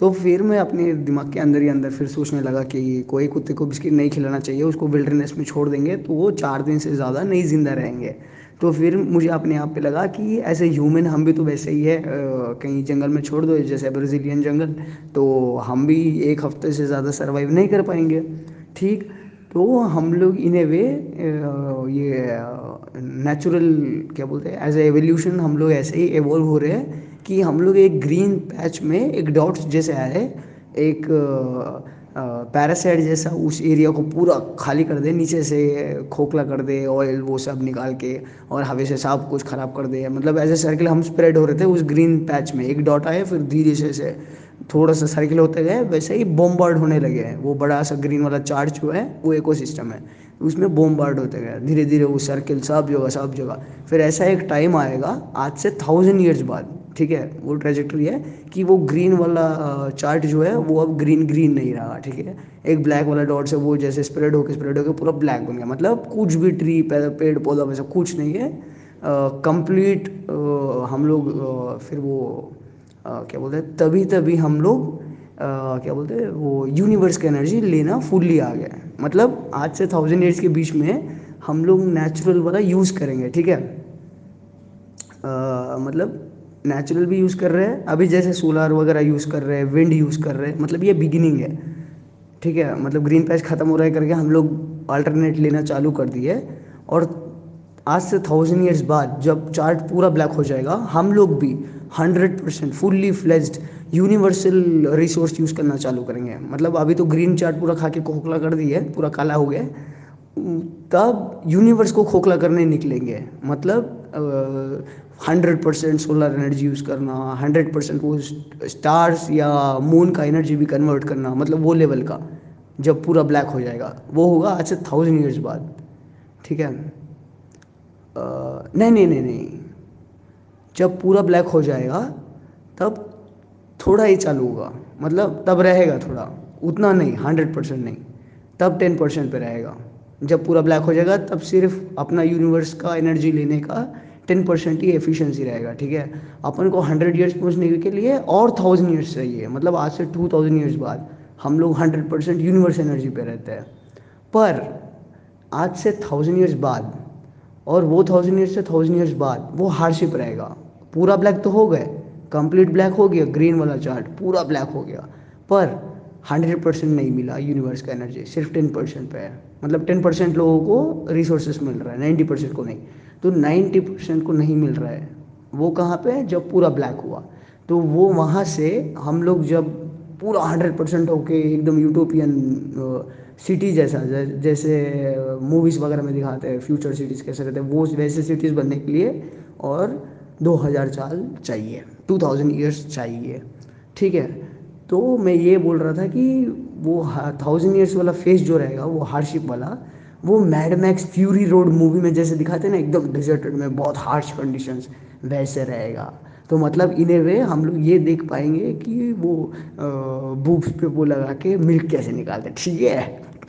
तो फिर मैं अपने दिमाग के अंदर ही अंदर फिर सोचने लगा कि कोई कुत्ते को बिस्किट नहीं खिलाना चाहिए, उसको विल्डरनेस में छोड़ देंगे तो वो चार दिन से ज़्यादा नहीं ज़िंदा रहेंगे। तो फिर मुझे अपने आप पे लगा कि एज ए ह्यूमन हम भी तो वैसे ही है कहीं जंगल में छोड़ दो, जैसे ब्राज़ीलियन जंगल तो हम भी एक हफ़्ते से ज़्यादा सर्वाइव नहीं कर पाएँगे। ठीक? तो हम लोग इन ए वे ये नेचुरल क्या बोलते हैं एज ए एवोल्यूशन हम लोग ऐसे ही एवोल्व हो रहे हैं कि हम लोग एक ग्रीन पैच में एक डॉट्स जैसे आए एक पैरासाइट जैसा उस एरिया को पूरा खाली कर दे, नीचे से खोखला कर दे ऑयल वो सब निकाल के और हवा से सब कुछ ख़राब कर दे। मतलब ऐसे सर्किल हम स्प्रेड हो रहे थे उस ग्रीन पैच में। एक डॉट आए फिर धीरे से से थोड़ा सा सर्किल होते गए, वैसे ही बोम्बार्ड होने लगे हैं। वो बड़ा सा ग्रीन वाला चार्ज जो है, वो इको सिस्टम है। उसमें बोम्बार्ड होते गए। धीरे धीरे वो सर्किल सब जगह सब जगह। फिर ऐसा एक टाइम आएगा, आज से थाउज़ेंड ईयर्स बाद। ठीक है, वो ट्रेजेक्ट्री है कि वो ग्रीन वाला चार्ट जो है, वो अब ग्रीन ग्रीन नहीं रहा, ठीक है? एक ब्लैक वाला डॉट से वो जैसे स्प्रेड होकर स्प्रेड होकर पूरा ब्लैक बन गया। मतलब कुछ भी ट्री पेड़, पौधा, वैसा कुछ नहीं है। कंप्लीट हम लोग फिर वो क्या बोलते हैं, तभी तभी हम लोग क्या बोलते हैं, वो यूनिवर्स की एनर्जी लेना फुल्ली आ गया मतलब आज से थाउज़ेंड ईयर्स के बीच में हम लोग नेचुरल वाला यूज़ करेंगे, ठीक है? मतलब नेचुरल भी यूज़ कर रहे हैं, अभी जैसे सोलार वगैरह यूज़ कर रहे हैं विंड यूज़ कर रहे हैं मतलब ये बिगिनिंग है। ठीक है मतलब ग्रीन पैच ख़त्म हो रहा है करके हम लोग अल्टरनेट लेना चालू कर दिए और आज से थाउज़ेंड ईयर्स बाद जब चार्ट पूरा ब्लैक हो जाएगा, हम लोग भी hundred percent fully fledged universal resource use करना चालू करेंगे। मतलब अभी तो ग्रीन चार्ट पूरा खा के खोखला कर दिए, पूरा काला हो गया। तब यूनिवर्स को खोखला करने निकलेंगे। मतलब hundred percent solar energy use करना हंड्रेड परसेंट वो स्टार्स या मून का एनर्जी भी कन्वर्ट करना मतलब वो लेवल का, जब पूरा ब्लैक हो जाएगा। वो होगा आज से थाउज़ेंड ईयर्स बाद, ठीक है? नहीं नहीं नहीं नहीं। जब पूरा ब्लैक हो जाएगा, तब थोड़ा ही चालू होगा। मतलब तब रहेगा थोड़ा, उतना नहीं हंड्रेड परसेंट नहीं, तब टेन परसेंट पर रहेगा। जब पूरा ब्लैक हो जाएगा, तब सिर्फ़ अपना यूनिवर्स का एनर्जी लेने का टेन परसेंट ही एफिशिएंसी रहेगा, ठीक है? अपन को हंड्रेड ईयर्स पहुँचने के लिए और थाउज़ेंड ईयर्स चाहिए मतलब आज से टू थाउज़ेंड ईयर्स बाद हम लोग हंड्रेड परसेंट यूनिवर्स एनर्जी पे रहते हैं। पर आज से थाउज़ेंड ईयर्स बाद और वो थाउज़ेंड ईयर्स से थाउज़ेंड ईयर्स बाद वो हार्डशिप रहेगा। पूरा ब्लैक तो हो गए कंप्लीट ब्लैक हो गया ग्रीन वाला चार्ट पूरा ब्लैक हो गया। पर हंड्रेड परसेंट नहीं मिला यूनिवर्स का एनर्जी सिर्फ़ टेन परसेंट पे है। मतलब टेन परसेंट लोगों को रिसोर्सेस मिल रहा है नाइन्टी परसेंट को नहीं। तो नाइन्टी परसेंट को नहीं मिल रहा है। वो कहाँ पे है? जब पूरा ब्लैक हुआ। तो वो वहाँ से हम लोग जब पूरा हंड्रेड परसेंट होके एकदम यूटोपियन सिटी जैसा जैसे मूवीज़ वगैरह में दिखाते हैं फ्यूचर सिटीज़ कैसे रहते हैं, वो वैसे सिटीज़ बनने के लिए और दो हज़ार साल चाहिए। टू थाउज़ेंड ईयर्स चाहिए। ठीक है? तो मैं ये बोल रहा था कि वो थाउज़ेंड ईयर्स वाला फेस जो रहेगा, वो हार्डशिप वाला, वो Mad Max Fury Road movie में जैसे दिखाते हैं ना, एकदम डिजर्टेड में, बहुत हार्श कंडीशंस वैसे रहेगा। तो मतलब इन ए वे हम लोग ये देख पाएँगे कि वो बूब्स पे वो लगा के मिल्क कैसे निकालते ठीक है?